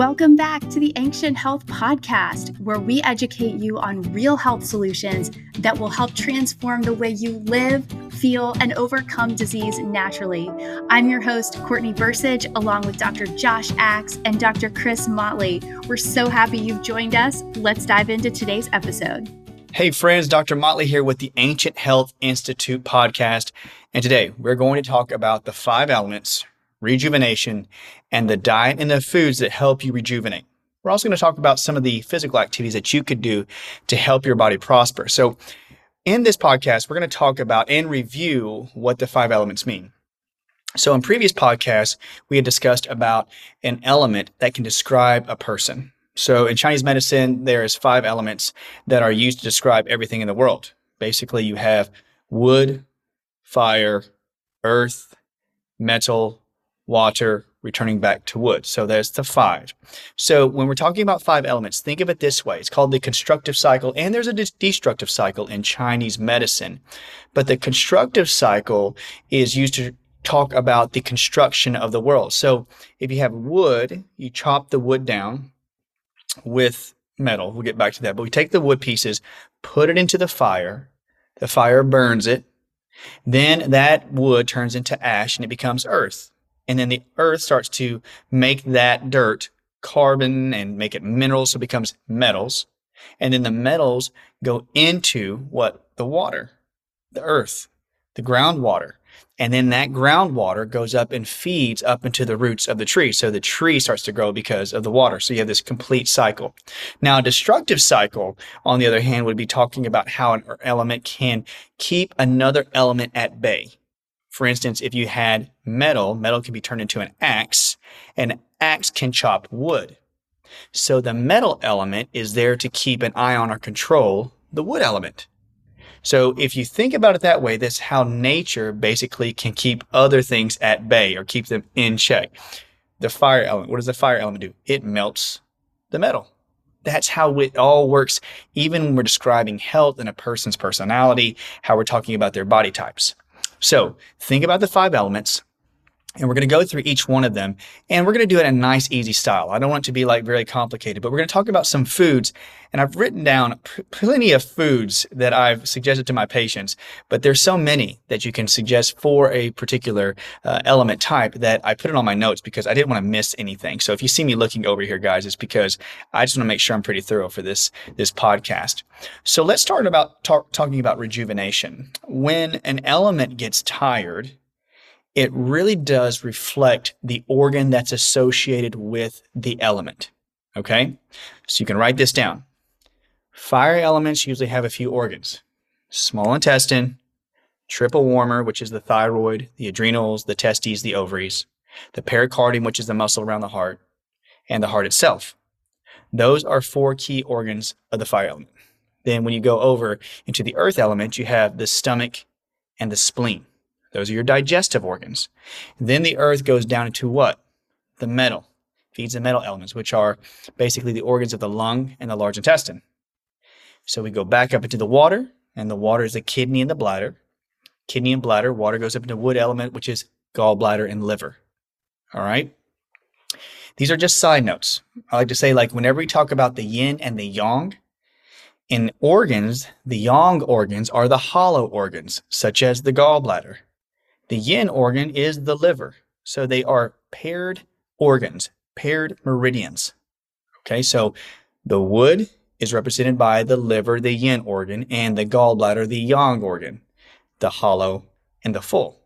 Welcome back to the Ancient Health Podcast, where we educate you on real health solutions that will help transform the way you live, feel, and overcome disease naturally. I'm your host, Courtney Bursage, along with Dr. Josh Axe and Dr. Chris Motley. We're so happy you've joined us. Let's dive into today's episode. Hey, friends, Dr. Motley here with the Ancient Health Institute podcast. And today we're going to talk about the five elements rejuvenation, and the diet and the foods that help you rejuvenate. We're also going to talk about some of the physical activities that you could do to help your body prosper. So, in this podcast, we're going to talk about and review what the five elements mean. So, in previous podcasts, we had discussed about an element that can describe a person. So, in Chinese medicine, there is five elements that are used to describe everything in the world. Basically, you have wood, fire, earth, metal, water, returning back to wood. So there's the five. So when we're talking about five elements, think of it this way. It's called the constructive cycle, and there's a destructive cycle in Chinese medicine. But the constructive cycle is used to talk about the construction of the world. So if you have wood, you chop the wood down with metal. We'll get back to that. But we take the wood pieces, put it into the fire. The fire burns it. Then that wood turns into ash and it becomes earth and then the earth starts to make that dirt carbon and make it minerals so it becomes metals. And then the metals go into what? The water the earth the groundwater. And then that groundwater goes up and feeds up into the roots of the tree. So the tree starts to grow because of the water. So you have this complete cycle. Now a destructive cycle on the other hand would be talking about how an element can keep another element at bay for instance, if you had metal, metal can be turned into an axe, and axe can chop wood. So the metal element is there to keep an eye on or control the wood element. So if you think about it that way, that's how nature basically can keep other things at bay or keep them in check. The fire element, what does the fire element do? It melts the metal. That's how it all works, even when we're describing health and a person's personality, how we're talking about their body types. So think about the five elements and we're going to go through each one of them and we're going to do it in a nice easy style. I don't want it to be like very complicated but we're going to talk about some foods and i've written down plenty of foods that i've suggested to my patients but there's so many that you can suggest for a particular uh, element type that i put it on my notes because i didn't want to miss anything. So if you see me looking over here guys it's because i just want to make sure i'm pretty thorough for this this podcast. So let's start about talk, talking about rejuvenation. When an element gets tired it really does reflect the organ that's associated with the element. Okay? So you can write this down. Fire elements usually have a few organs small intestine, triple warmer, which is the thyroid, the adrenals, the testes, the ovaries, the pericardium, which is the muscle around the heart, and the heart itself. Those are four key organs of the fire element. Then, when you go over into the earth element, you have the stomach and the spleen. Those are your digestive organs. Then the earth goes down into what? The metal. Feeds the metal elements, which are basically the organs of the lung and the large intestine. So we go back up into the water, and the water is the kidney and the bladder. Kidney and bladder, water goes up into wood element, which is gallbladder and liver. All right? These are just side notes. I like to say, like, whenever we talk about the yin and the yang, in organs, the yang organs are the hollow organs, such as the gallbladder. The yin organ is the liver. So they are paired organs, paired meridians. Okay, so the wood is represented by the liver, the yin organ, and the gallbladder, the yang organ, the hollow and the full.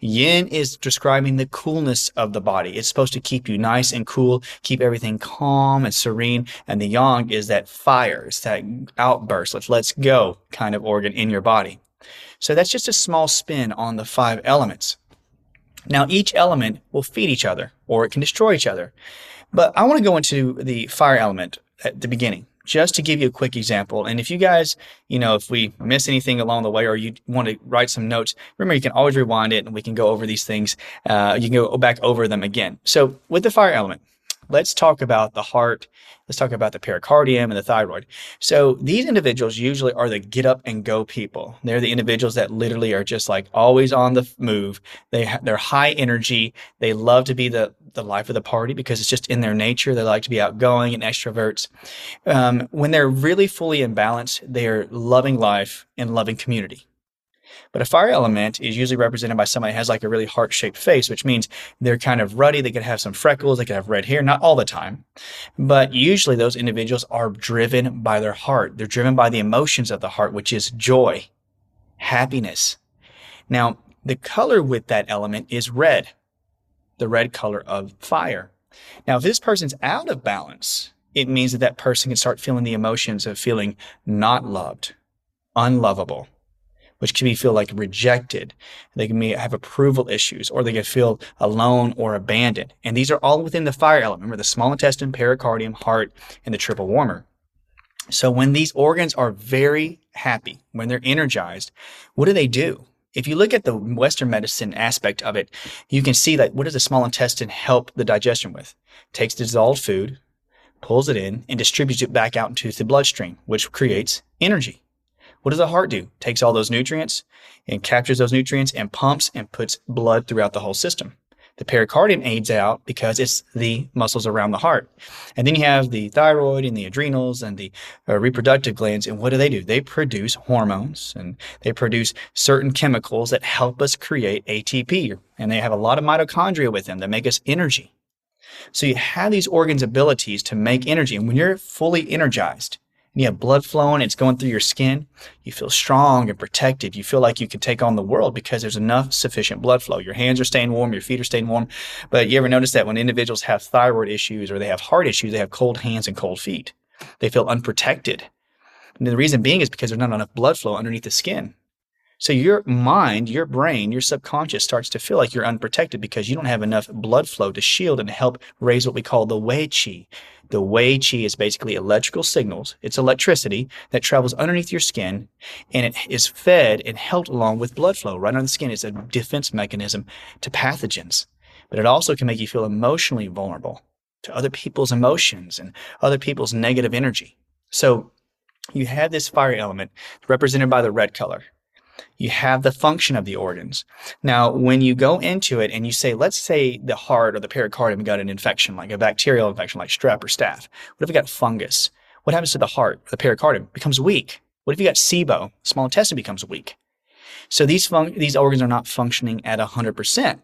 Yin is describing the coolness of the body. It's supposed to keep you nice and cool, keep everything calm and serene. And the yang is that fire, it's that outburst, let's, let's go kind of organ in your body. So that's just a small spin on the five elements. Now, each element will feed each other or it can destroy each other. But I want to go into the fire element at the beginning just to give you a quick example. And if you guys, you know, if we miss anything along the way or you want to write some notes, remember you can always rewind it and we can go over these things. Uh, you can go back over them again. So with the fire element, let's talk about the heart. Let's talk about the pericardium and the thyroid. So these individuals usually are the get up and go people. They're the individuals that literally are just like always on the move. They they're high energy. They love to be the the life of the party because it's just in their nature. They like to be outgoing and extroverts. Um, when they're really fully in balance, they're loving life and loving community. But a fire element is usually represented by somebody who has like a really heart shaped face, which means they're kind of ruddy. They could have some freckles. They could have red hair, not all the time. But usually those individuals are driven by their heart. They're driven by the emotions of the heart, which is joy, happiness. Now, the color with that element is red, the red color of fire. Now, if this person's out of balance, it means that that person can start feeling the emotions of feeling not loved, unlovable, which can feel like rejected. They can have approval issues, or they can feel alone or abandoned. And these are all within the fire element. Remember the small intestine, pericardium, heart, and the triple warmer. So when these organs are very happy, when they're energized, what do they do? If you look at the Western medicine aspect of it, you can see that what does the small intestine help the digestion with? takes dissolved food, pulls it in, and distributes it back out into the bloodstream, which creates energy. What does the heart do? Takes all those nutrients and captures those nutrients and pumps and puts blood throughout the whole system. The pericardium aids out because it's the muscles around the heart. And then you have the thyroid and the adrenals and the uh, reproductive glands. And what do they do? They produce hormones and they produce certain chemicals that help us create ATP. And they have a lot of mitochondria with them that make us energy. So you have these organs' abilities to make energy. And when you're fully energized, you have blood flowing, it's going through your skin, you feel strong and protected. You feel like you can take on the world because there's enough sufficient blood flow. Your hands are staying warm, your feet are staying warm. But you ever notice that when individuals have thyroid issues or they have heart issues, they have cold hands and cold feet? They feel unprotected. And the reason being is because there's not enough blood flow underneath the skin. So your mind, your brain, your subconscious starts to feel like you're unprotected because you don't have enough blood flow to shield and help raise what we call the Wei Qi. The Wei Qi is basically electrical signals. It's electricity that travels underneath your skin and it is fed and helped along with blood flow right on the skin. It's a defense mechanism to pathogens, but it also can make you feel emotionally vulnerable to other people's emotions and other people's negative energy. So you have this fire element represented by the red color you have the function of the organs. Now, when you go into it and you say, let's say the heart or the pericardium got an infection, like a bacterial infection, like strep or staph. What if it got fungus? What happens to the heart, the pericardium? Becomes weak. What if you got SIBO? Small intestine becomes weak. So these fun- these organs are not functioning at 100%.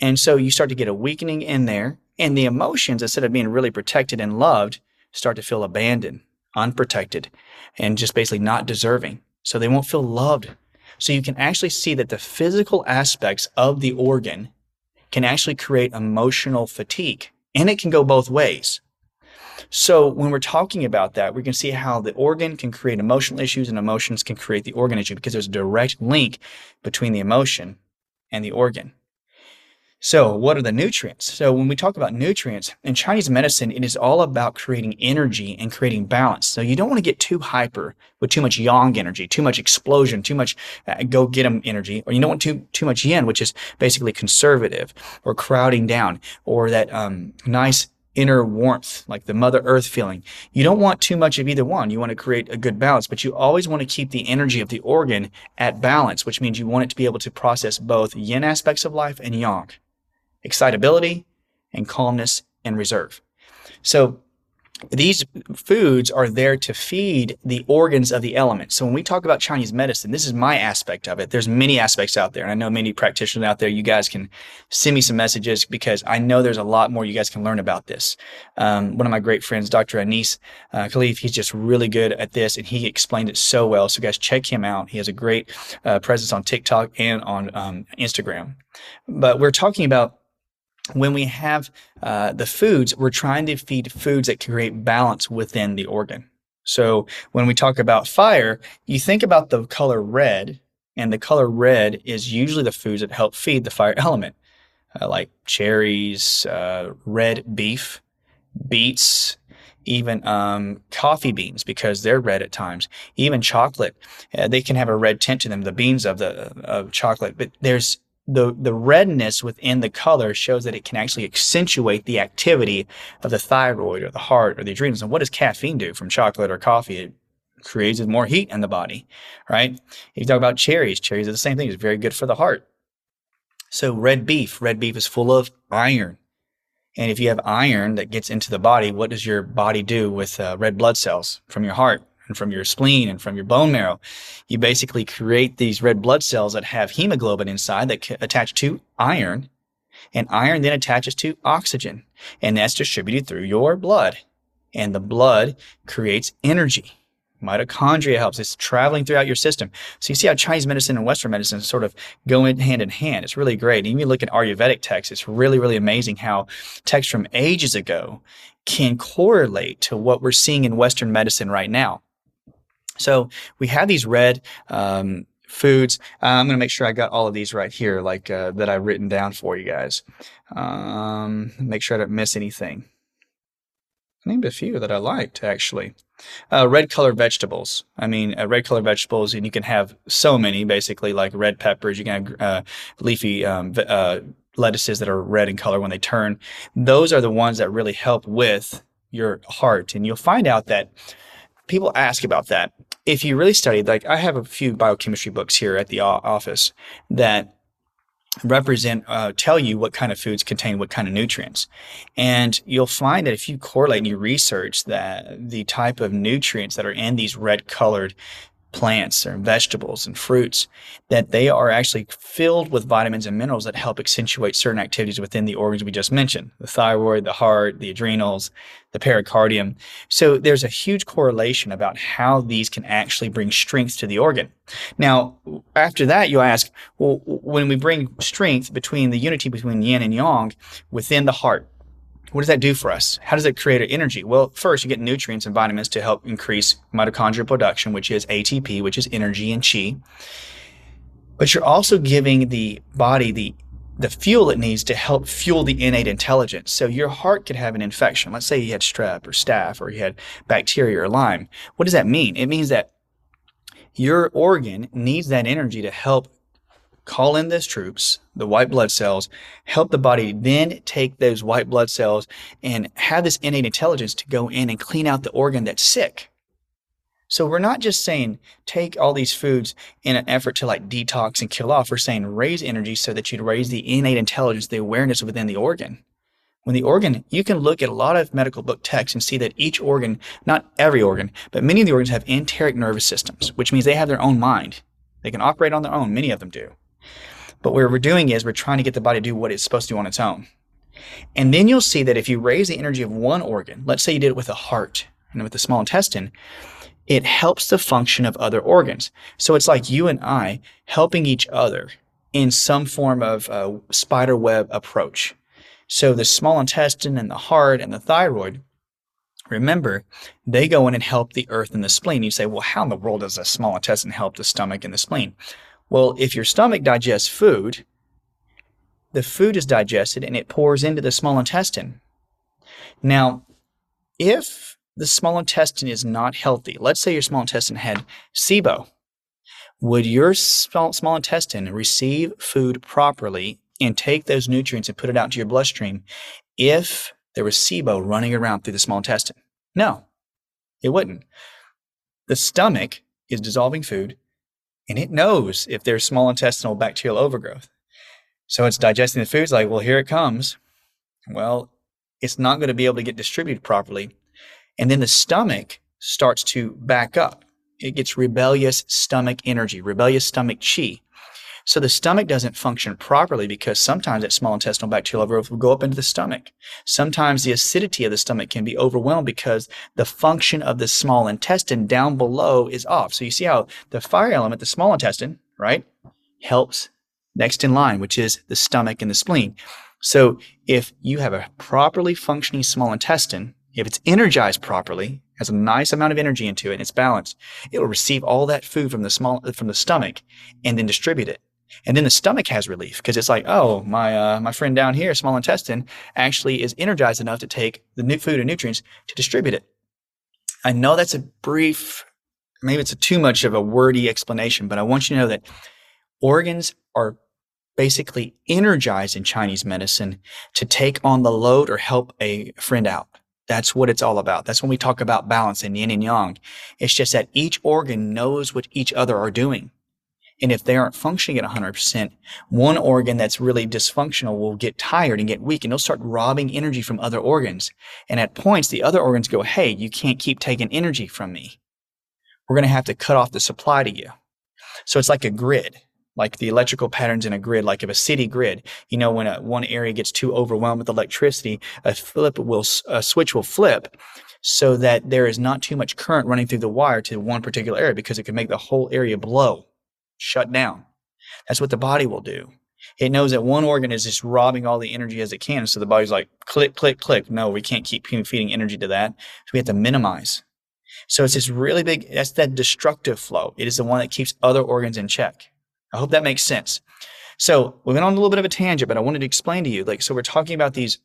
And so you start to get a weakening in there, and the emotions, instead of being really protected and loved, start to feel abandoned, unprotected, and just basically not deserving. So they won't feel loved so you can actually see that the physical aspects of the organ can actually create emotional fatigue. And it can go both ways. So when we're talking about that, we can see how the organ can create emotional issues and emotions can create the organ issue because there's a direct link between the emotion and the organ. So, what are the nutrients? So, when we talk about nutrients in Chinese medicine, it is all about creating energy and creating balance. So, you don't want to get too hyper with too much yang energy, too much explosion, too much uh, go get them energy, or you don't want too too much yin, which is basically conservative or crowding down, or that um, nice inner warmth, like the Mother Earth feeling. You don't want too much of either one. You want to create a good balance, but you always want to keep the energy of the organ at balance, which means you want it to be able to process both yin aspects of life and yang excitability and calmness and reserve. So these foods are there to feed the organs of the elements. So when we talk about Chinese medicine, this is my aspect of it. There's many aspects out there. And I know many practitioners out there. You guys can send me some messages because I know there's a lot more you guys can learn about this. Um, one of my great friends, Dr. Anis uh, Khalif, he's just really good at this and he explained it so well. So guys, check him out. He has a great uh, presence on TikTok and on um, Instagram. But we're talking about when we have uh, the foods, we're trying to feed foods that create balance within the organ. So when we talk about fire, you think about the color red, and the color red is usually the foods that help feed the fire element, uh, like cherries, uh, red beef, beets, even um, coffee beans because they're red at times. Even chocolate, uh, they can have a red tint to them. The beans of the of chocolate, but there's the the redness within the color shows that it can actually accentuate the activity of the thyroid or the heart or the adrenals. And what does caffeine do from chocolate or coffee? It creates more heat in the body, right? If you talk about cherries, cherries are the same thing. It's very good for the heart. So red beef, red beef is full of iron. And if you have iron that gets into the body, what does your body do with uh, red blood cells from your heart and from your spleen and from your bone marrow? You basically create these red blood cells that have hemoglobin inside that attach to iron. And iron then attaches to oxygen. And that's distributed through your blood. And the blood creates energy. Mitochondria helps. It's traveling throughout your system. So you see how Chinese medicine and Western medicine sort of go in hand in hand. It's really great. And Even look at Ayurvedic texts, it's really, really amazing how texts from ages ago can correlate to what we're seeing in Western medicine right now. So we have these red um, foods. Uh, I'm going to make sure I got all of these right here, like uh, that I've written down for you guys. Um, make sure I don't miss anything. I named a few that I liked actually. Uh, red colored vegetables. I mean, uh, red colored vegetables, and you can have so many basically, like red peppers. You can have uh, leafy um, uh, lettuces that are red in color when they turn. Those are the ones that really help with your heart. And you'll find out that people ask about that. If you really studied, like I have a few biochemistry books here at the office that represent uh, tell you what kind of foods contain what kind of nutrients and you'll find that if you correlate and you research that the type of nutrients that are in these red colored plants or vegetables and fruits that they are actually filled with vitamins and minerals that help accentuate certain activities within the organs we just mentioned the thyroid the heart the adrenals the pericardium. So there's a huge correlation about how these can actually bring strength to the organ. Now after that you ask well when we bring strength between the unity between yin and yang within the heart what does that do for us? How does it create energy? Well, first, you get nutrients and vitamins to help increase mitochondrial production, which is ATP, which is energy and chi. But you're also giving the body the the fuel it needs to help fuel the innate intelligence. So your heart could have an infection. Let's say you had strep or staph or you had bacteria or Lyme. What does that mean? It means that your organ needs that energy to help call in those troops, the white blood cells, help the body then take those white blood cells and have this innate intelligence to go in and clean out the organ that's sick. So we're not just saying take all these foods in an effort to like detox and kill off. We're saying raise energy so that you'd raise the innate intelligence, the awareness within the organ. When the organ, you can look at a lot of medical book texts and see that each organ, not every organ, but many of the organs have enteric nervous systems, which means they have their own mind. They can operate on their own. Many of them do. But what we're doing is we're trying to get the body to do what it's supposed to do on its own. And then you'll see that if you raise the energy of one organ, let's say you did it with the heart and with the small intestine, it helps the function of other organs. So it's like you and I helping each other in some form of spider web approach. So the small intestine and the heart and the thyroid, remember, they go in and help the earth and the spleen. You say, well, how in the world does a small intestine help the stomach and the spleen? Well, if your stomach digests food, the food is digested and it pours into the small intestine. Now, if the small intestine is not healthy, let's say your small intestine had SIBO, would your small, small intestine receive food properly and take those nutrients and put it out into your bloodstream if there was SIBO running around through the small intestine? No, it wouldn't. The stomach is dissolving food and it knows if there's small intestinal bacterial overgrowth. So it's digesting the foods like, well, here it comes. Well, it's not going to be able to get distributed properly. And then the stomach starts to back up. It gets rebellious stomach energy, rebellious stomach chi. So the stomach doesn't function properly because sometimes that small intestinal bacterial overgrowth will go up into the stomach. Sometimes the acidity of the stomach can be overwhelmed because the function of the small intestine down below is off. So you see how the fire element, the small intestine, right, helps next in line, which is the stomach and the spleen. So if you have a properly functioning small intestine, if it's energized properly, has a nice amount of energy into it, and it's balanced, it will receive all that food from the small from the stomach and then distribute it. And then the stomach has relief because it's like, oh, my uh, my friend down here, small intestine, actually is energized enough to take the new food and nutrients to distribute it. I know that's a brief, maybe it's a too much of a wordy explanation, but I want you to know that organs are basically energized in Chinese medicine to take on the load or help a friend out. That's what it's all about. That's when we talk about balance and yin and yang. It's just that each organ knows what each other are doing. And if they aren't functioning at 100%, one organ that's really dysfunctional will get tired and get weak and they'll start robbing energy from other organs. And at points, the other organs go, Hey, you can't keep taking energy from me. We're going to have to cut off the supply to you. So it's like a grid, like the electrical patterns in a grid, like of a city grid. You know, when a, one area gets too overwhelmed with electricity, a flip will, a switch will flip so that there is not too much current running through the wire to one particular area because it can make the whole area blow shut down. That's what the body will do. It knows that one organ is just robbing all the energy as it can. So the body's like, click, click, click. No, we can't keep feeding energy to that. So we have to minimize. So it's this really big, that's that destructive flow. It is the one that keeps other organs in check. I hope that makes sense. So we went on a little bit of a tangent, but I wanted to explain to you, like, so we're talking about these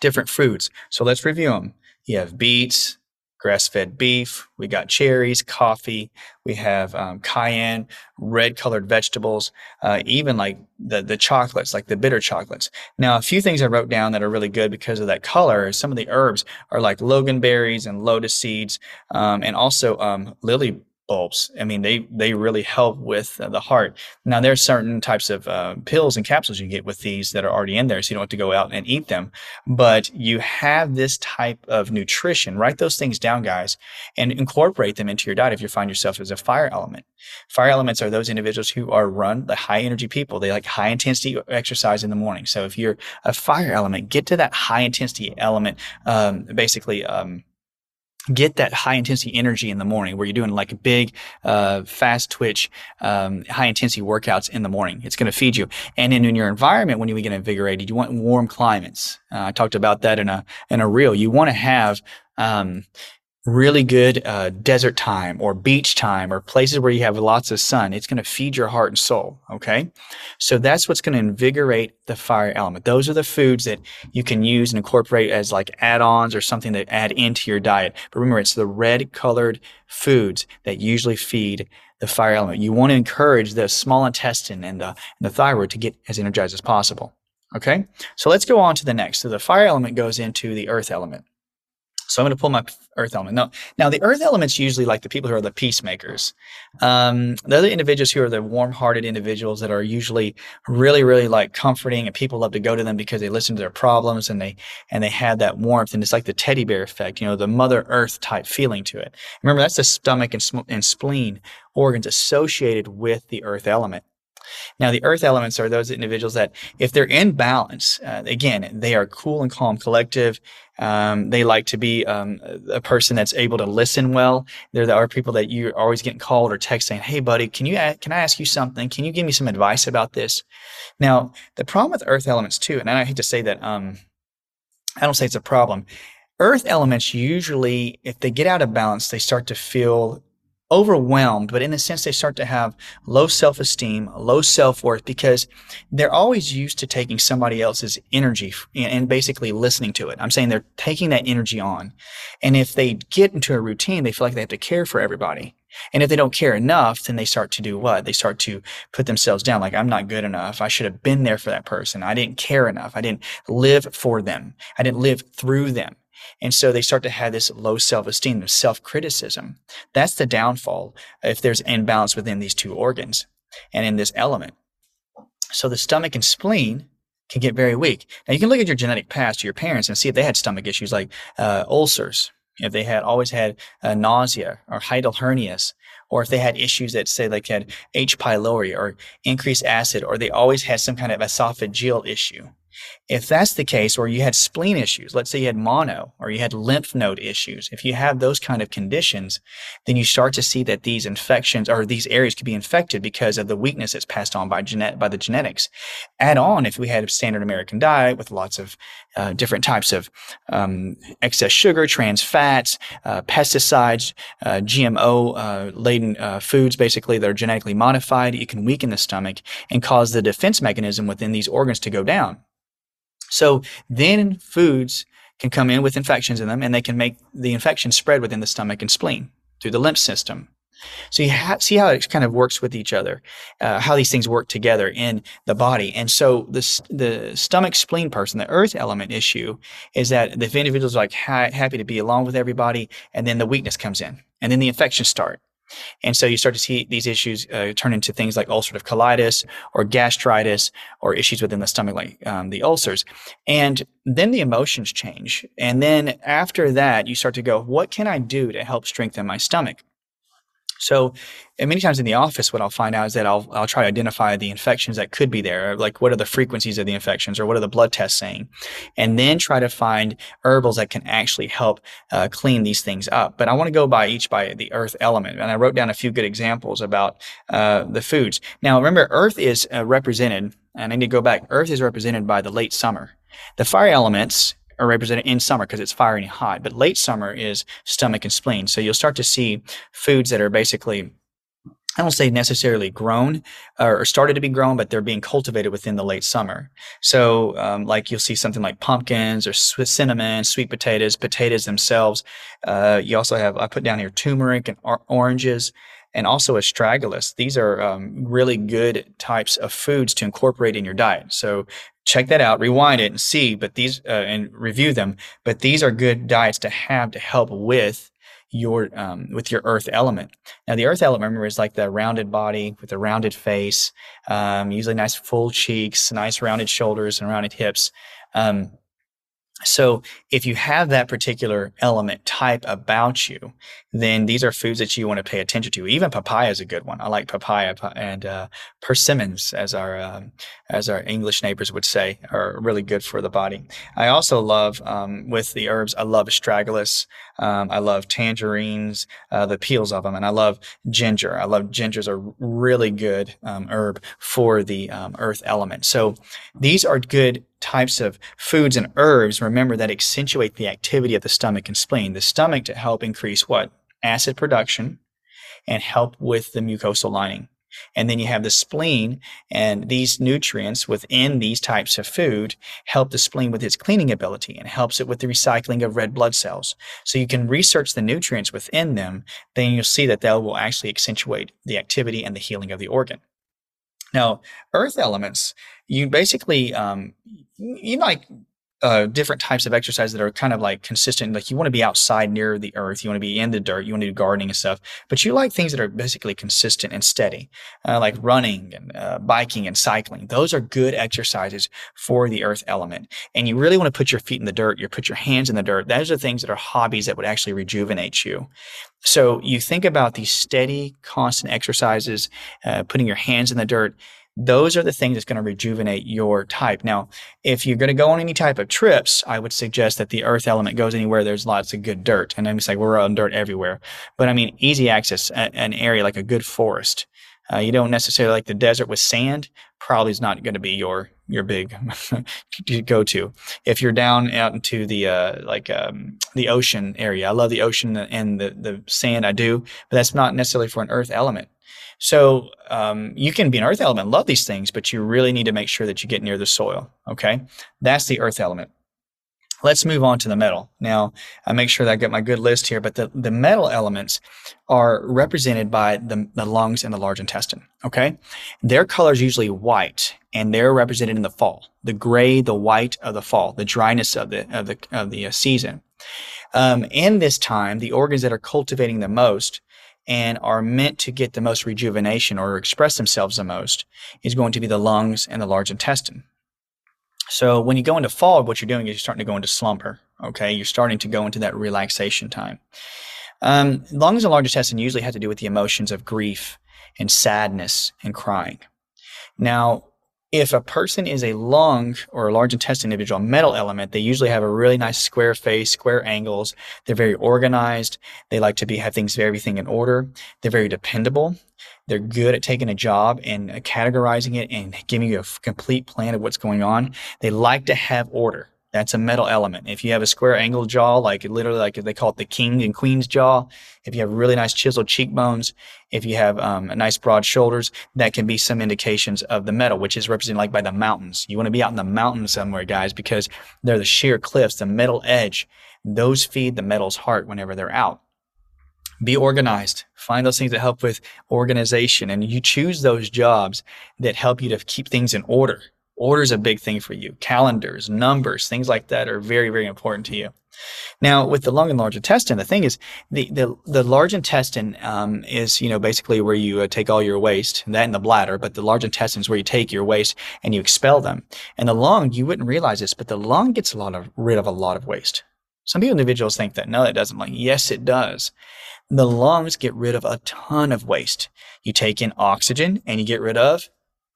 different foods. So let's review them. You have beets, grass fed beef. We got cherries, coffee. We have um, cayenne, red colored vegetables, uh, even like the, the chocolates, like the bitter chocolates. Now, a few things I wrote down that are really good because of that color. Some of the herbs are like loganberries and lotus seeds, um, and also um, lily bulbs. I mean, they they really help with uh, the heart. Now, there are certain types of uh, pills and capsules you get with these that are already in there, so you don't have to go out and eat them. But you have this type of nutrition. Write those things down, guys, and incorporate them into your diet if you find yourself as a fire element. Fire elements are those individuals who are run the high energy people. They like high intensity exercise in the morning. So if you're a fire element, get to that high intensity element. Um, basically. Um, get that high intensity energy in the morning where you're doing like big uh, fast twitch um, high intensity workouts in the morning. It's going to feed you. And then in your environment when you get invigorated you want warm climates. Uh, i talked about that in a in a reel. You want to have um, really good uh, desert time or beach time or places where you have lots of sun, it's going to feed your heart and soul. Okay. So that's what's going to invigorate the fire element. Those are the foods that you can use and incorporate as like add ons or something that add into your diet. But remember, it's the red colored foods that usually feed the fire element. You want to encourage the small intestine and the, and the thyroid to get as energized as possible. Okay. So let's go on to the next. So the fire element goes into the earth element. So I'm going to pull my earth element. No, now the earth element's usually like the people who are the peacemakers. Um, the individuals who are the warm-hearted individuals that are usually really, really like comforting, and people love to go to them because they listen to their problems and they and they had that warmth, and it's like the teddy bear effect, you know, the Mother Earth type feeling to it. Remember, that's the stomach and, and spleen organs associated with the earth element. Now, the earth elements are those individuals that, if they're in balance, uh, again, they are cool and calm, collective. Um, they like to be um, a person that's able to listen well. There are people that you're always getting called or text saying, "Hey, buddy, can you can I ask you something? Can you give me some advice about this?" Now, the problem with earth elements too, and I hate to say that, um, I don't say it's a problem. Earth elements usually, if they get out of balance, they start to feel overwhelmed, but in a sense, they start to have low self esteem, low self worth because they're always used to taking somebody else's energy and basically listening to it. I'm saying they're taking that energy on. And if they get into a routine, they feel like they have to care for everybody. And if they don't care enough, then they start to do what? They start to put themselves down like, I'm not good enough. I should have been there for that person. I didn't care enough. I didn't live for them. I didn't live through them. And so they start to have this low self esteem, this self criticism. That's the downfall if there's imbalance within these two organs and in this element. So the stomach and spleen can get very weak. Now you can look at your genetic past, your parents, and see if they had stomach issues like uh, ulcers, if they had always had uh, nausea or hiatal hernias, or if they had issues that say like had H. pylori or increased acid, or they always had some kind of esophageal issue. If that's the case, or you had spleen issues, let's say you had mono or you had lymph node issues, if you have those kind of conditions, then you start to see that these infections or these areas could be infected because of the weakness that's passed on by genet by the genetics. Add on if we had a standard American diet with lots of uh, different types of um, excess sugar, trans fats, uh, pesticides, uh, GMO uh, laden uh, foods, basically that are genetically modified, it can weaken the stomach and cause the defense mechanism within these organs to go down. So then foods can come in with infections in them and they can make the infection spread within the stomach and spleen through the lymph system. So you ha- see how it kind of works with each other, uh, how these things work together in the body. And so the the stomach spleen person, the earth element issue, is that the individual's are like ha- happy to be along with everybody, and then the weakness comes in, and then the infections start. And so you start to see these issues uh, turn into things like ulcerative colitis or gastritis or issues within the stomach, like um, the ulcers. And then the emotions change. And then after that, you start to go, what can I do to help strengthen my stomach? So, and many times in the office, what I'll find out is that I'll, I'll try to identify the infections that could be there, like what are the frequencies of the infections or what are the blood tests saying, and then try to find herbals that can actually help uh, clean these things up. But I want to go by each by the earth element, and I wrote down a few good examples about uh, the foods. Now, remember, earth is uh, represented, and I need to go back. Earth is represented by the late summer. The fire elements are represented in summer because it's fiery and hot, but late summer is stomach and spleen. So you'll start to see foods that are basically I don't say necessarily grown or started to be grown, but they're being cultivated within the late summer. So, um, like you'll see something like pumpkins or cinnamon, sweet potatoes, potatoes themselves. Uh, you also have I put down here turmeric and or- oranges, and also astragalus. These are um, really good types of foods to incorporate in your diet. So check that out, rewind it and see, but these uh, and review them. But these are good diets to have to help with your um, with your earth element. Now the earth element, remember, is like the rounded body with a rounded face, um, usually nice full cheeks, nice rounded shoulders and rounded hips. Um, so if you have that particular element type about you, then these are foods that you want to pay attention to. Even papaya is a good one. I like papaya and uh, persimmons, as our um, as our English neighbors would say, are really good for the body. I also love um, with the herbs. I love astragalus. Um, I love tangerines, uh, the peels of them, and I love ginger. I love gingers are really good um, herb for the um, earth element. So these are good types of foods and herbs, remember, that accentuate the activity of the stomach and spleen. The stomach to help increase what? Acid production and help with the mucosal lining. And then you have the spleen, and these nutrients within these types of food help the spleen with its cleaning ability and helps it with the recycling of red blood cells. So you can research the nutrients within them, then you'll see that they will actually accentuate the activity and the healing of the organ. Now, earth elements, you basically, um, you like uh, different types of exercise that are kind of like consistent. Like you want to be outside near the earth, you want to be in the dirt, you want to do gardening and stuff. But you like things that are basically consistent and steady, uh, like running and uh, biking and cycling. Those are good exercises for the earth element. And you really want to put your feet in the dirt. You put your hands in the dirt. Those are things that are hobbies that would actually rejuvenate you. So you think about these steady, constant exercises, uh, putting your hands in the dirt those are the things that's going to rejuvenate your type. Now, if you're going to go on any type of trips, I would suggest that the earth element goes anywhere there's lots of good dirt. And I'm just like, we're on dirt everywhere. But I mean, easy access, an area like a good forest. Uh, you don't necessarily like the desert with sand, probably is not going to be your your big go to. If you're down out into the uh, like um, the ocean area, I love the ocean and the the sand. I do, but that's not necessarily for an earth element. So um, you can be an earth element, love these things, but you really need to make sure that you get near the soil. Okay, that's the earth element. Let's move on to the metal. Now, I make sure that I get my good list here, but the, the metal elements are represented by the, the lungs and the large intestine. Okay. Their color is usually white and they're represented in the fall, the gray, the white of the fall, the dryness of the, of the, of the uh, season. Um, in this time, the organs that are cultivating the most and are meant to get the most rejuvenation or express themselves the most is going to be the lungs and the large intestine. So when you go into fog, what you're doing is you're starting to go into slumber. Okay, you're starting to go into that relaxation time. Um, lungs and large intestine usually have to do with the emotions of grief and sadness and crying. Now, if a person is a lung or a large intestine individual metal element, they usually have a really nice square face, square angles. They're very organized. They like to be have things everything in order. They're very dependable. They're good at taking a job and categorizing it and giving you a complete plan of what's going on. They like to have order. That's a metal element. If you have a square angled jaw, like literally like they call it the king and queen's jaw, if you have really nice chiseled cheekbones, if you have um, nice broad shoulders, that can be some indications of the metal, which is represented like by the mountains. You want to be out in the mountains somewhere, guys, because they're the sheer cliffs, the metal edge. Those feed the metal's heart whenever they're out. be organized find those things that help with organization and you choose those jobs that help you to keep things in order order is a big thing for you calendars numbers things like that are very very important to you now with the lung and large intestine the thing is the the, the large intestine um, is you know basically where you uh, take all your waste that in the bladder but the large intestine is where you take your waste and you expel them and the lung you wouldn't realize this but the lung gets a lot of rid of a lot of waste some people individuals think that no, it doesn't. Like, yes, it does. The lungs get rid of a ton of waste. You take in oxygen and you get rid of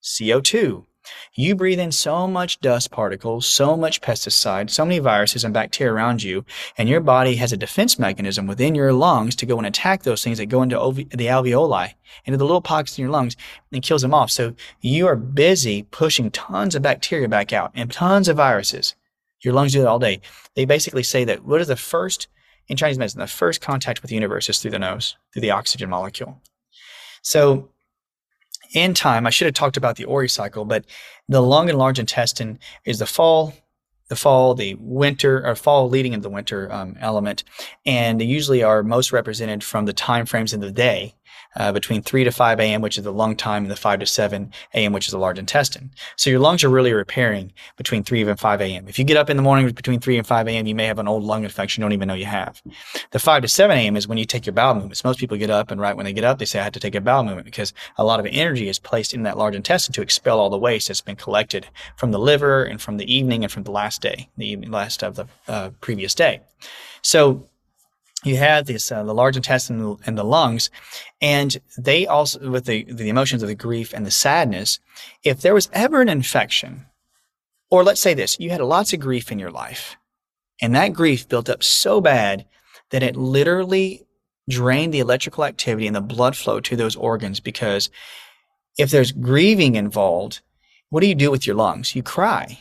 CO2. You breathe in so much dust particles, so much pesticide, so many viruses and bacteria around you, and your body has a defense mechanism within your lungs to go and attack those things that go into the alveoli, into the little pockets in your lungs, and kills them off. So you are busy pushing tons of bacteria back out and tons of viruses. Your lungs do that all day. They basically say that what is the first, in Chinese medicine, the first contact with the universe is through the nose, through the oxygen molecule. So in time, I should have talked about the Ori cycle, but the lung and large intestine is the fall, the fall, the winter, or fall leading into the winter um, element, and they usually are most represented from the time frames in the day uh, between 3 to 5 a.m., which is the lung time, and the 5 to 7 a.m., which is the large intestine. So your lungs are really repairing between 3 and 5 a.m. If you get up in the morning between 3 and 5 a.m., you may have an old lung infection you don't even know you have. The 5 to 7 a.m. is when you take your bowel movements. Most people get up, and right when they get up, they say, I have to take a bowel movement because a lot of energy is placed in that large intestine to expel all the waste that's been collected from the liver and from the evening and from the last day, the last of the uh, previous day. So you have this uh, the large intestine and the lungs and they also with the the emotions of the grief and the sadness if there was ever an infection or let's say this you had lots of grief in your life and that grief built up so bad that it literally drained the electrical activity and the blood flow to those organs because if there's grieving involved what do you do with your lungs? You cry.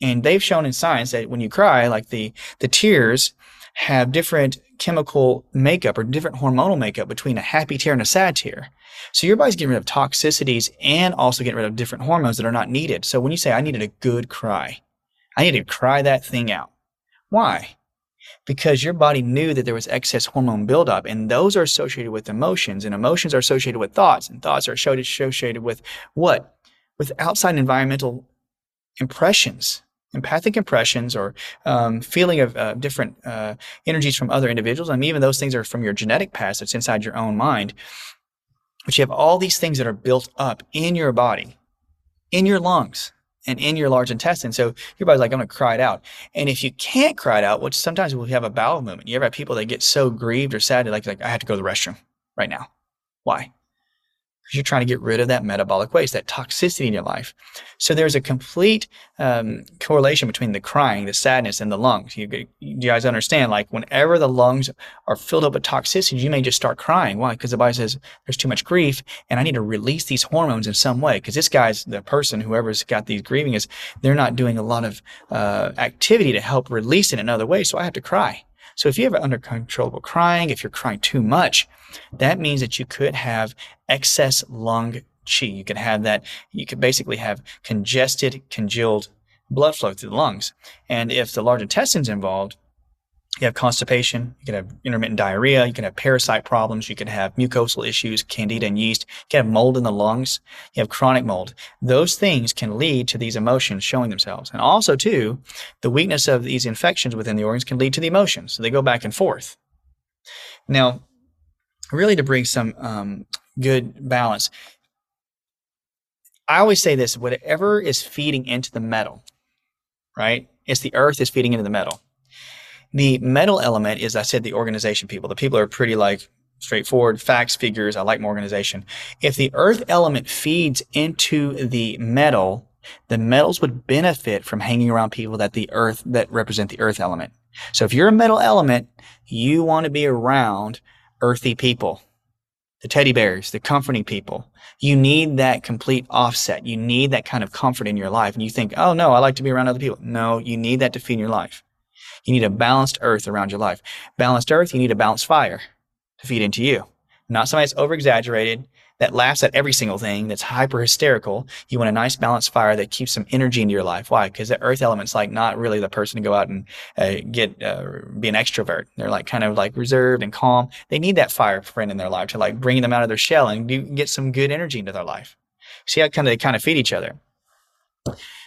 And they've shown in science that when you cry like the the tears have different chemical makeup or different hormonal makeup between a happy tear and a sad tear. So your body's getting rid of toxicities and also getting rid of different hormones that are not needed. So when you say, I needed a good cry, I needed to cry that thing out. Why? Because your body knew that there was excess hormone buildup, and those are associated with emotions, and emotions are associated with thoughts, and thoughts are associated with what? With outside environmental impressions empathic impressions or um, feeling of uh, different uh, energies from other individuals. I mean, even those things are from your genetic past that's inside your own mind. But you have all these things that are built up in your body, in your lungs, and in your large intestine. So your body's like, I'm going to cry it out. And if you can't cry it out, which sometimes we have a bowel movement, you ever have people that get so grieved or sad, like, like I have to go to the restroom right now. Why? Because you're trying to get rid of that metabolic waste, that toxicity in your life. So there's a complete um, correlation between the crying, the sadness, and the lungs. You, you, guys understand? Like whenever the lungs are filled up with toxicity, you may just start crying. Why? Because the body says there's too much grief, and I need to release these hormones in some way. Because this guy's the person, whoever's got these grieving, is they're not doing a lot of uh, activity to help release it in another way. So I have to cry. So if you have uncontrollable crying, if you're crying too much, that means that you could have excess lung qi. You could have that, you could basically have congested, congealed blood flow through the lungs. And if the large intestine's involved, you have constipation, you can have intermittent diarrhea, you can have parasite problems, you can have mucosal issues, candida and yeast, you can have mold in the lungs, you have chronic mold. Those things can lead to these emotions showing themselves. And also, too, the weakness of these infections within the organs can lead to the emotions. So they go back and forth. Now, really to bring some um, good balance, I always say this whatever is feeding into the metal, right? It's the earth is feeding into the metal the metal element is, I said, the organization people. The people are pretty like straightforward facts, figures. I like more organization. If the earth element feeds into the metal, the metals would benefit from hanging around people that the earth that represent the earth element. So if you're a metal element, you want to be around earthy people, the teddy bears, the comforting people. You need that complete offset. You need that kind of comfort in your life. And you think, oh no, I like to be around other people. No, you need that to feed your life. You need a balanced earth around your life. Balanced earth, you need a balanced fire to feed into you. Not somebody that's over exaggerated, that laughs at every single thing, that's hyper hysterical. You want a nice balanced fire that keeps some energy into your life. Why? Because the earth element's like not really the person to go out and uh, get uh, be an extrovert. They're like kind of like reserved and calm. They need that fire friend in their life to like bring them out of their shell and do, get some good energy into their life. See how kind of they kind of feed each other.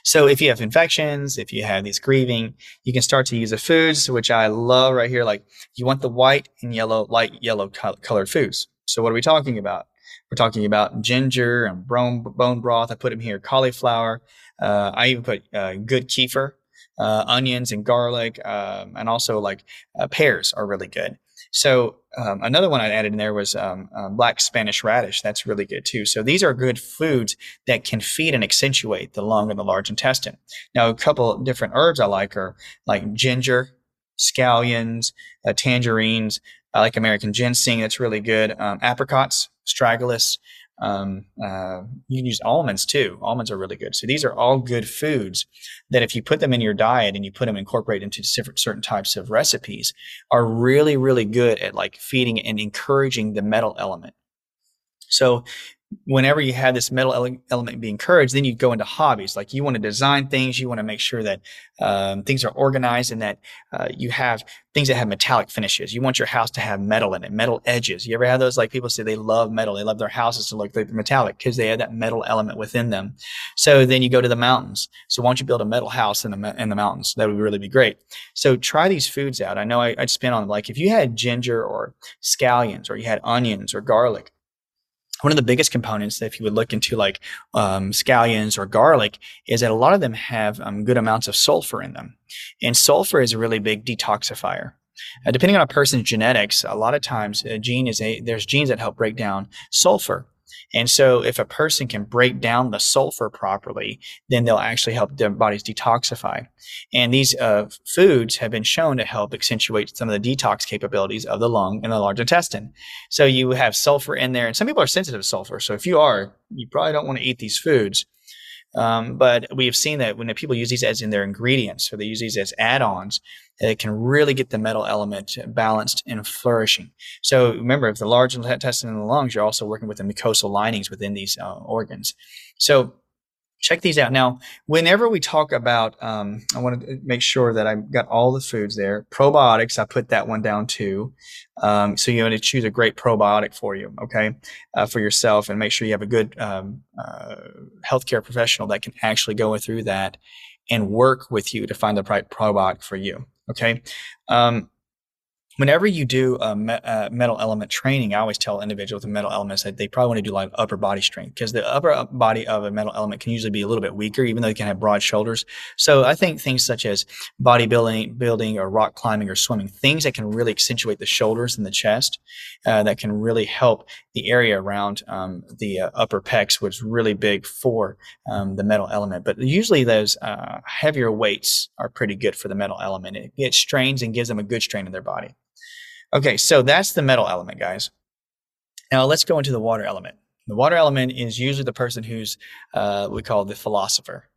So if you have infections, if you have these grieving, you can start to use the foods, which I love right here. Like you want the white and yellow, light yellow colored foods. So what are we talking about? We're talking about ginger and bone, bone broth. I put them here, cauliflower. Uh, I even put uh, good kefir, uh, onions and garlic, um, and also like uh, pears are really good. So um, another one I added in there was um, um, black Spanish radish. That's really good too. So these are good foods that can feed and accentuate the lung and the large intestine. Now, a couple different herbs I like are like ginger, scallions, uh, tangerines. I like American ginseng. That's really good. Um, apricots, astragalus, um, uh, you can use almonds too. Almonds are really good. So these are all good foods that if you put them in your diet and you put them incorporate into certain types of recipes, are really really good at like feeding and encouraging the metal element. So whenever you have this metal ele- element be encouraged, then you go into hobbies. Like you want to design things, you want to make sure that um, things are organized and that uh, you have things that have metallic finishes. You want your house to have metal in it, metal edges. You ever have those? Like people say they love metal, they love their houses to look like metallic because they have that metal element within them. So then you go to the mountains. So why don't you build a metal house in the in the mountains? That would really be great. So try these foods out. I know I, I'd spin on like if you had ginger or scallions or you had onions or garlic one of the biggest components that if you would look into like um, scallions or garlic is that a lot of them have um, good amounts of sulfur in them. And sulfur is a really big detoxifier. Uh, depending on a person's genetics a lot of times a gene is a there's genes that help break down sulfur and so, if a person can break down the sulfur properly, then they'll actually help their bodies detoxify. And these uh, foods have been shown to help accentuate some of the detox capabilities of the lung and the large intestine. So, you have sulfur in there, and some people are sensitive to sulfur. So, if you are, you probably don't want to eat these foods. Um, but we have seen that when people use these as in their ingredients, or they use these as add-ons, it can really get the metal element balanced and flourishing. So remember, if the large intestine and the lungs, you're also working with the mucosal linings within these uh, organs. So check these out. Now, whenever we talk about, um, I want to make sure that I've got all the foods there. Probiotics, I put that one down too. Um, so you want to choose a great probiotic for you, okay, uh, for yourself, and make sure you have a good um, uh, healthcare professional that can actually go through that and work with you to find the right probiotic for you. Okay. Um, whenever you do a me- uh, metal element training, I always tell individuals with metal elements that they probably want to do like upper body strength because the upper body of a metal element can usually be a little bit weaker, even though they can have broad shoulders. So I think things such as bodybuilding, building, or rock climbing or swimming, things that can really accentuate the shoulders and the chest, uh, that can really help the area around um, the uh, upper pecs, which is really big for um, the metal element. But usually those uh, heavier weights are pretty good for the metal element. It, it strains and gives them a good strain in their body. Okay, so that's the metal element, guys. Now let's go into the water element. The water element is usually the person who's uh, we call the philosopher.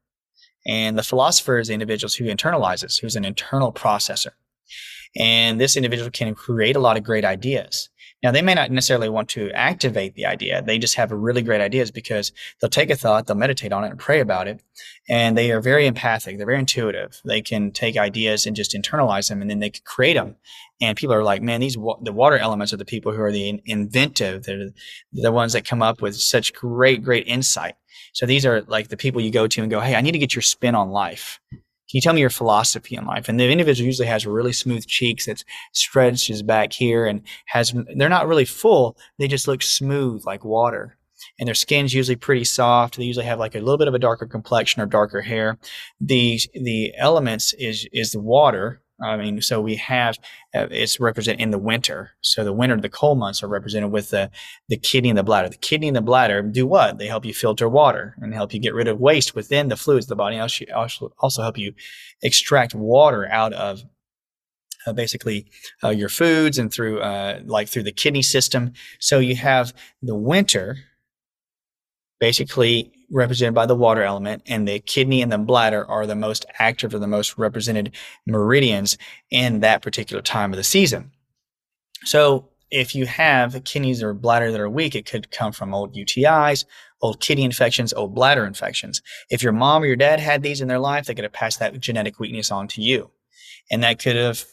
And the philosopher is the individual who internalizes, who's an internal processor. And this individual can create a lot of great ideas. Now, they may not necessarily want to activate the idea. They just have really great ideas because they'll take a thought, they'll meditate on it and pray about it. And they are very empathic. They're very intuitive. They can take ideas and just internalize them and then they can create them. And people are like, man, these, the water elements are the people who are the inventive. They're the ones that come up with such great, great insight. So these are like the people you go to and go, Hey, I need to get your spin on life. Can you tell me your philosophy in life? And the individual usually has really smooth cheeks that stretches back here and has, they're not really full. They just look smooth like water. And their skin's usually pretty soft. They usually have like a little bit of a darker complexion or darker hair. The, the elements is, is the water, I mean, so we have uh, it's represented in the winter. So the winter, the cold months are represented with the the kidney and the bladder. The kidney and the bladder do what? They help you filter water and help you get rid of waste within the fluids of the body. Also, also help you extract water out of uh, basically uh, your foods and through uh, like through the kidney system. So you have the winter basically represented by the water element, and the kidney and the bladder are the most active or the most represented meridians in that particular time of the season. So if you have kidneys or bladder that are weak, it could come from old UTIs, old kidney infections, old bladder infections. If your mom or your dad had these in their life, they could have passed that genetic weakness on to you. And that could have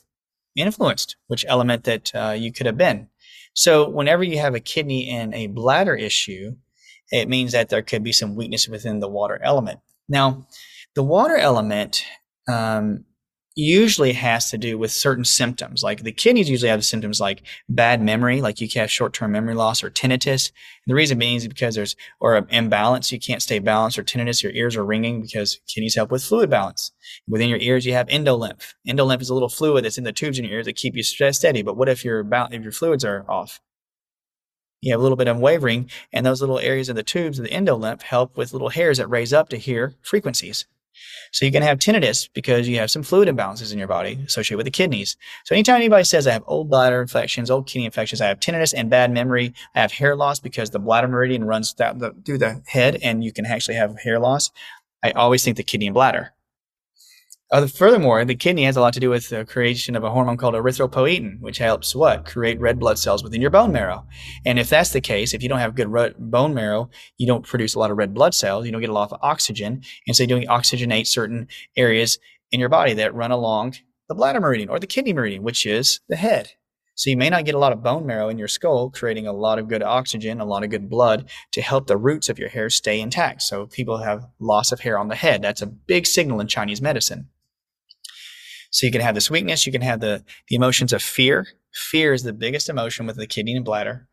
influenced which element that uh, you could have been. So, whenever you have a kidney and a bladder issue, it means that there could be some weakness within the water element. Now, the water element um, usually has to do with certain symptoms. Like the kidneys usually have symptoms like bad memory, like you can have short-term memory loss or tinnitus. And the reason being is because there's or an imbalance, you can't stay balanced or tinnitus, your ears are ringing because kidneys help with fluid balance. Within your ears, you have endolymph. Endolymph is a little fluid that's in the tubes in your ears that keep you steady. But what if your if your fluids are off? You have a little bit of wavering, and those little areas of the tubes of the endolymph help with little hairs that raise up to hear frequencies. So you can have tinnitus because you have some fluid imbalances in your body associated with the kidneys. So anytime anybody says I have old bladder infections, old kidney infections, I have tinnitus and bad memory, I have hair loss because the bladder meridian runs through the head and you can actually have hair loss. I always think the kidney and bladder. Uh, furthermore, the kidney has a lot to do with the creation of a hormone called erythropoietin, which helps what? Create red blood cells within your bone marrow. And if that's the case, if you don't have good red bone marrow, you don't produce a lot of red blood cells, you don't get a lot of oxygen. And so you don't oxygenate certain areas in your body that run along the bladder meridian or the kidney meridian, which is the head. So you may not get a lot of bone marrow in your skull, creating a lot of good oxygen, a lot of good blood to help the roots of your hair stay intact. So people have loss of hair on the head. That's a big signal in Chinese medicine. So you can have this weakness, you can have the, the emotions of fear. Fear is the biggest emotion with the kidney and bladder.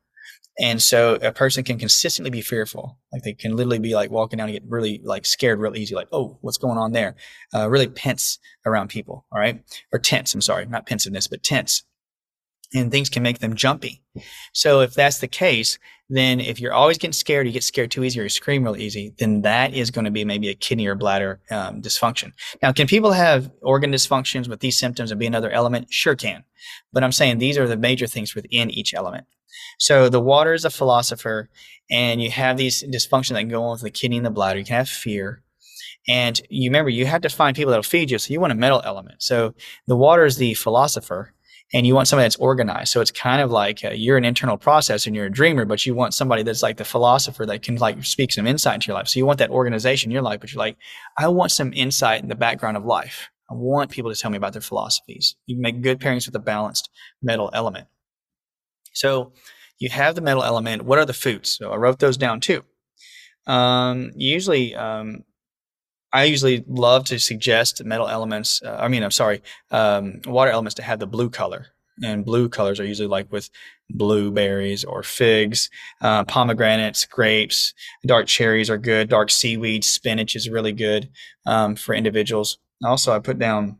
And so a person can consistently be fearful. Like they can literally be like walking down and get really like scared real easy. Like, oh, what's going on there? Uh, really tense around people. All right. Or tense. I'm sorry. Not pensiveness, but tense. And things can make them jumpy. So if that's the case, then if you're always getting scared, you get scared too easy or you scream real easy, then that is going to be maybe a kidney or bladder um, dysfunction. Now, can people have organ dysfunctions with these symptoms and be another element? Sure can. But I'm saying these are the major things within each element. So the water is a philosopher, and you have these dysfunctions that go on with the kidney and the bladder. You can have fear. And you remember, you have to find people that'll feed you. So you want a metal element. So the water is the philosopher and you want somebody that's organized. So it's kind of like uh, you're an internal process and you're a dreamer, but you want somebody that's like the philosopher that can like speak some insight into your life. So you want that organization in your life, but you're like, I want some insight in the background of life. I want people to tell me about their philosophies. You make good pairings with a balanced metal element. So you have the metal element. What are the foods? So I wrote those down too. Um, usually, um, I usually love to suggest metal elements. Uh, I mean, I'm sorry, um, water elements to have the blue color. And blue colors are usually like with blueberries or figs, uh, pomegranates, grapes, dark cherries are good. Dark seaweed, spinach is really good um, for individuals. Also, I put down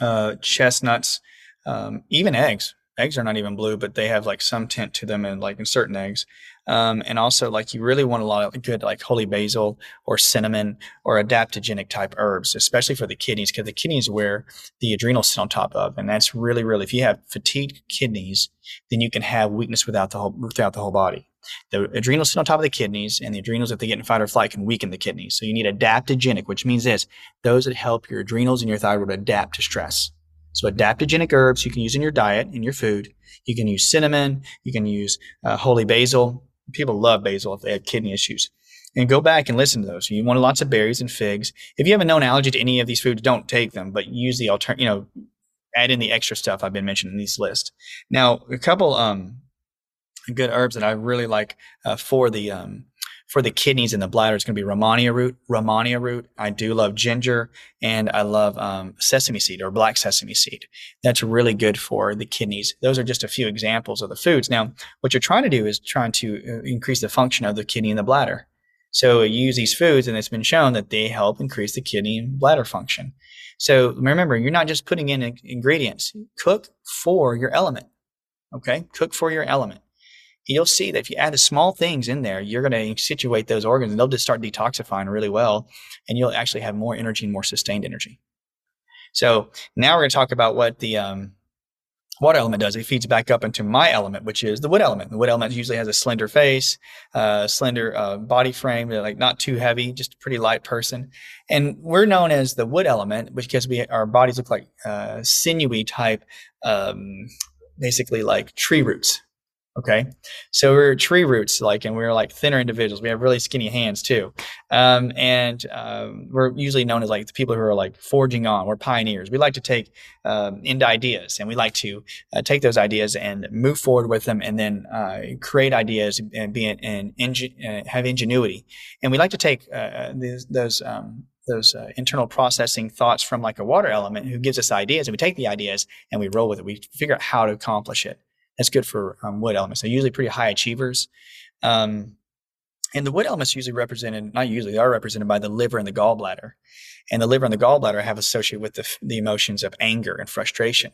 uh, chestnuts, um, even eggs. Eggs are not even blue, but they have like some tint to them, and like in certain eggs. Um, and also, like you really want a lot of good, like holy basil or cinnamon or adaptogenic type herbs, especially for the kidneys, because the kidneys where the adrenals sit on top of, and that's really, really. If you have fatigued kidneys, then you can have weakness without the whole throughout the whole body. The adrenals sit on top of the kidneys, and the adrenals, if they get in fight or flight, can weaken the kidneys. So you need adaptogenic, which means this: those that help your adrenals and your thyroid adapt to stress. So adaptogenic herbs you can use in your diet, in your food. You can use cinnamon. You can use uh, holy basil people love basil if they have kidney issues. And go back and listen to those. You want lots of berries and figs. If you have a known allergy to any of these foods, don't take them, but use the alternate, you know, add in the extra stuff I've been mentioning in these lists. Now, a couple um, good herbs that I really like uh, for the um, for the kidneys and the bladder, it's going to be Rehmannia root. Rehmannia root. I do love ginger and I love um, sesame seed or black sesame seed. That's really good for the kidneys. Those are just a few examples of the foods. Now, what you're trying to do is trying to uh, increase the function of the kidney and the bladder. So you use these foods, and it's been shown that they help increase the kidney and bladder function. So remember, you're not just putting in ingredients. Cook for your element. Okay, cook for your element you'll see that if you add the small things in there, you're going to situate those organs and they'll just start detoxifying really well. And you'll actually have more energy and more sustained energy. So now we're going to talk about what the um, water element does. It feeds back up into my element, which is the wood element. The wood element usually has a slender face, uh, slender uh, body frame, like not too heavy, just a pretty light person. And we're known as the wood element because we our bodies look like uh, sinewy type um, basically like tree roots. Okay. So we're tree roots, like, and we're like thinner individuals. We have really skinny hands too. Um, and um, we're usually known as like the people who are like forging on. We're pioneers. We like to take um, into ideas and we like to uh, take those ideas and move forward with them and then uh, create ideas and be and ingen- uh, have ingenuity. And we like to take uh, uh, these, those, um, those uh, internal processing thoughts from like a water element who gives us ideas and we take the ideas and we roll with it. We figure out how to accomplish it. That's good for um, wood elements. They're usually pretty high achievers. Um, and the wood elements usually represented, not usually, they are represented by the liver and the gallbladder. And the liver and the gallbladder have associated with the, the emotions of anger and frustration.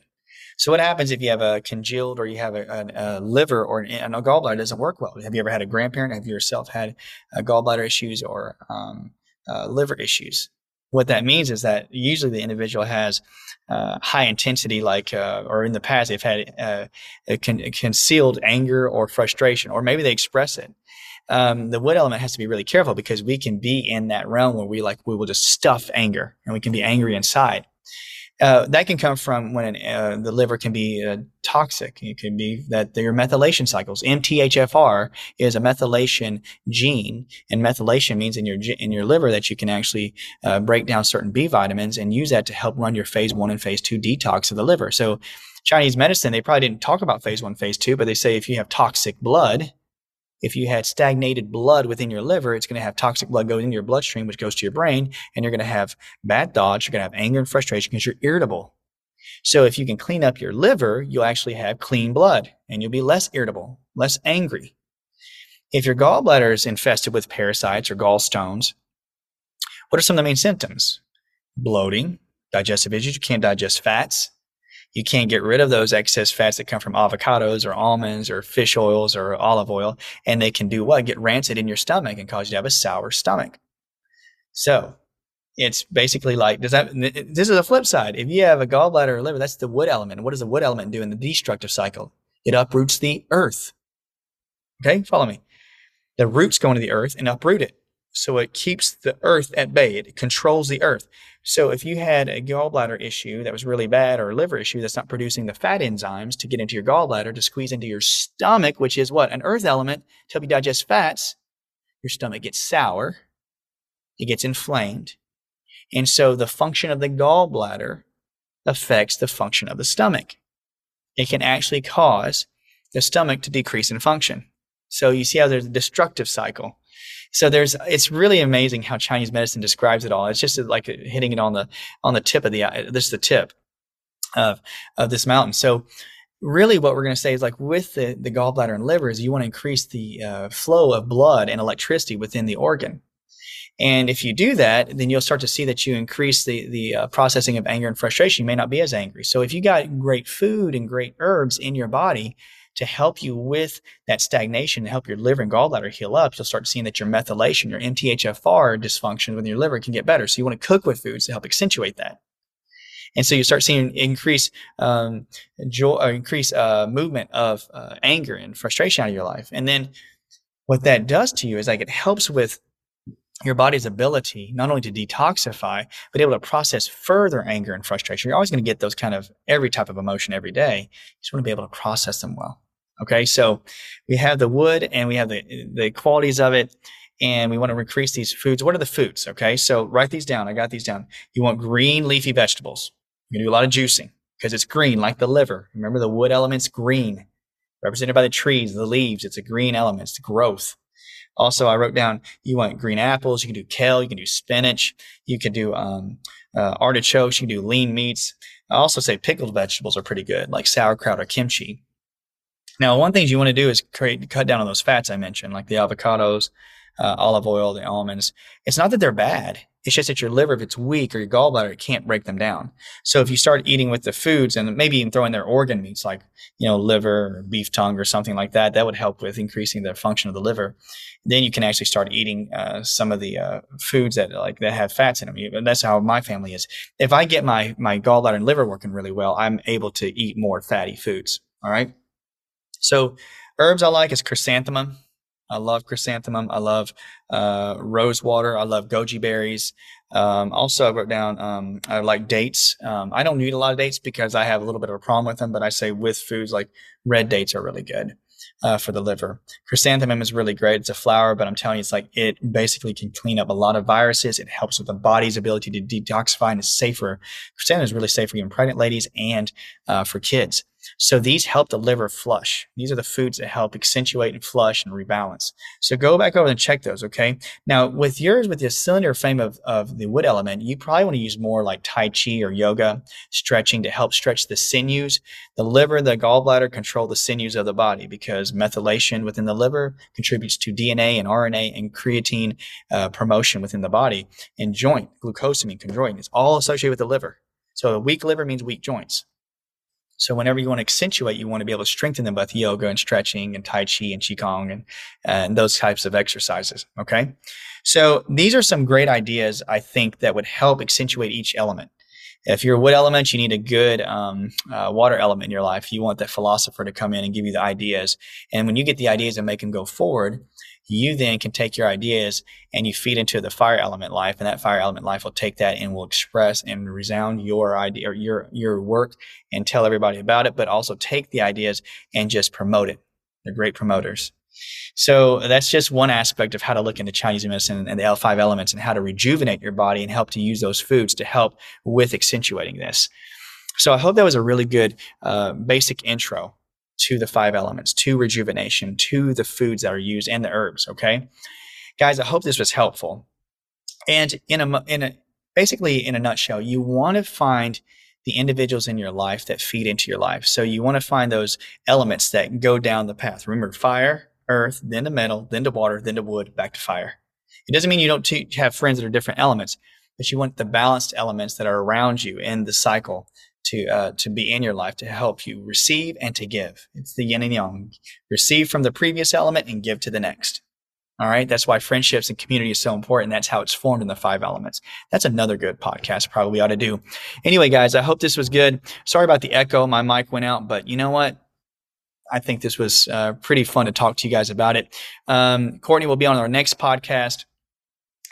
So what happens if you have a congealed or you have a, a, a liver or an, a gallbladder doesn't work well? Have you ever had a grandparent? Have you yourself had uh, gallbladder issues or um, uh, liver issues? What that means is that usually the individual has uh, high intensity, like, uh, or in the past, they've had uh, con- concealed anger or frustration, or maybe they express it. Um, the wood element has to be really careful because we can be in that realm where we like we will just stuff anger and we can be angry inside. Uh, that can come from when uh, the liver can be uh, toxic. It can be that your methylation cycles. MTHFR is a methylation gene, and methylation means in your in your liver that you can actually uh, break down certain B vitamins and use that to help run your phase one and phase two detox of the liver. So, Chinese medicine they probably didn't talk about phase one, phase two, but they say if you have toxic blood, if you had stagnated blood within your liver, it's going to have toxic blood going into your bloodstream, which goes to your brain, and you're going to have bad thoughts. You're going to have anger and frustration because you're irritable. So if you can clean up your liver, you'll actually have clean blood and you'll be less irritable, less angry. If your gallbladder is infested with parasites or gallstones, what are some of the main symptoms? Bloating, digestive issues. You can't digest fats, you can't get rid of those excess fats that come from avocados or almonds or fish oils or olive oil. And they can do what? Get rancid in your stomach and cause you to have a sour stomach. So it's basically like, does that, this is a flip side. If you have a gallbladder or liver, that's the wood element. What does the wood element do in the destructive cycle? It uproots the earth. Okay, follow me. The roots go into the earth and uproot it. So it keeps the earth at bay. It controls the earth. So if you had a gallbladder issue that was really bad or a liver issue that's not producing the fat enzymes to get into your gallbladder to squeeze into your stomach, which is what? An earth element to help you digest fats, your stomach gets sour. It gets inflamed. And so the function of the gallbladder affects the function of the stomach. It can actually cause the stomach to decrease in function. So you see how there's a destructive cycle. So there's, it's really amazing how Chinese medicine describes it all. It's just like hitting it on the, on the tip of the, this is the tip of, of this mountain. So really what we're going to say is like with the, the gallbladder and liver is you want to increase the uh, flow of blood and electricity within the organ. And if you do that, then you'll start to see that you increase the the uh, processing of anger and frustration. You may not be as angry. So if you got great food and great herbs in your body, to help you with that stagnation and help your liver and gallbladder heal up, you'll start seeing that your methylation, your MTHFR dysfunction within your liver can get better. So you want to cook with foods to help accentuate that. And so you start seeing increase um, joy, or increase uh, movement of uh, anger and frustration out of your life. And then what that does to you is like it helps with your body's ability not only to detoxify, but able to process further anger and frustration. You're always going to get those kind of every type of emotion every day. You just want to be able to process them well. Okay, so we have the wood and we have the the qualities of it, and we want to increase these foods. What are the foods? Okay, so write these down. I got these down. You want green leafy vegetables. You're gonna do a lot of juicing because it's green, like the liver. Remember the wood element's green, represented by the trees, the leaves. It's a green element. It's growth. Also, I wrote down you want green apples. You can do kale. You can do spinach. You can do um, uh, artichokes. You can do lean meats. I also say pickled vegetables are pretty good, like sauerkraut or kimchi. Now, one thing you want to do is create, cut down on those fats I mentioned, like the avocados, uh, olive oil, the almonds. It's not that they're bad. It's just that your liver, if it's weak or your gallbladder, it can't break them down. So if you start eating with the foods and maybe even throwing their organ meats like, you know, liver or beef tongue or something like that, that would help with increasing the function of the liver. Then you can actually start eating uh, some of the uh, foods that like that have fats in them. That's how my family is. If I get my my gallbladder and liver working really well, I'm able to eat more fatty foods. All right. So herbs I like is chrysanthemum. I love chrysanthemum. I love uh, rose water. I love goji berries. Um, also, I wrote down um, I like dates. Um, I don't need a lot of dates because I have a little bit of a problem with them, but I say with foods like red dates are really good uh, for the liver. Chrysanthemum is really great. It's a flower, but I'm telling you, it's like it basically can clean up a lot of viruses. It helps with the body's ability to detoxify and is safer. Chrysanthemum is really safe for even pregnant ladies and uh, for kids. So these help the liver flush. These are the foods that help accentuate and flush and rebalance. So go back over and check those, okay? Now, with yours, with the cylinder frame of, of the wood element, you probably want to use more like Tai Chi or yoga, stretching to help stretch the sinews. The liver, the gallbladder control the sinews of the body because methylation within the liver contributes to DNA and RNA and creatine uh, promotion within the body. And joint, glucosamine, chondroitin, it's all associated with the liver. So a weak liver means weak joints. So whenever you want to accentuate, you want to be able to strengthen them with yoga and stretching and Tai Chi and Qigong and, and those types of exercises. Okay. So these are some great ideas I think that would help accentuate each element. If you're a wood element, you need a good um, uh, water element in your life. You want that philosopher to come in and give you the ideas. And when you get the ideas and make them go forward, you then can take your ideas and you feed into the fire element life and that fire element life will take that and will express and resound your idea or your your work and tell everybody about it but also take the ideas and just promote it. They're great promoters. So that's just one aspect of how to look into Chinese medicine and the L5 elements and how to rejuvenate your body and help to use those foods to help with accentuating this. So I hope that was a really good uh, basic intro to the five elements, to rejuvenation, to the foods that are used and the herbs. Okay, guys, I hope this was helpful. And in a in a basically in a nutshell, you want to find the individuals in your life that feed into your life. So you want to find those elements that go down the path. Remember, fire, earth, then to metal, then to water, then to wood, back to fire. It doesn't mean you don't t- have friends that are different elements, but you want the balanced elements that are around you in the cycle to uh, to be in your life to help you receive and to give. It's the yin and yang. Receive from the previous element and give to the next. All right. That's why friendships and community is so important. That's how it's formed in the five elements. That's another good podcast probably ought to do. Anyway, guys, I hope this was good. Sorry about the echo. My mic went out, but you know what? I think this was uh, pretty fun to talk to you guys about it. Um, Courtney will be on our next podcast.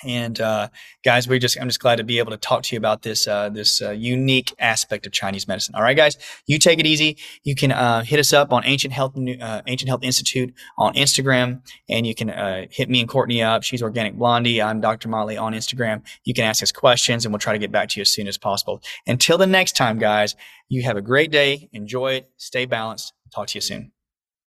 And uh, guys, we just I'm just glad to be able to talk to you about this uh, this uh, unique aspect of Chinese medicine. All right, guys, you take it easy. You can uh, hit us up on Ancient Health uh, Ancient Health Institute on Instagram, and you can uh, hit me and Courtney up. She's Organic Blondie. I'm Dr. Motley on Instagram. You can ask us questions, and we'll try to get back to you as soon as possible. Until the next time, guys, you have a great day. Enjoy it. Stay balanced. Talk to you soon.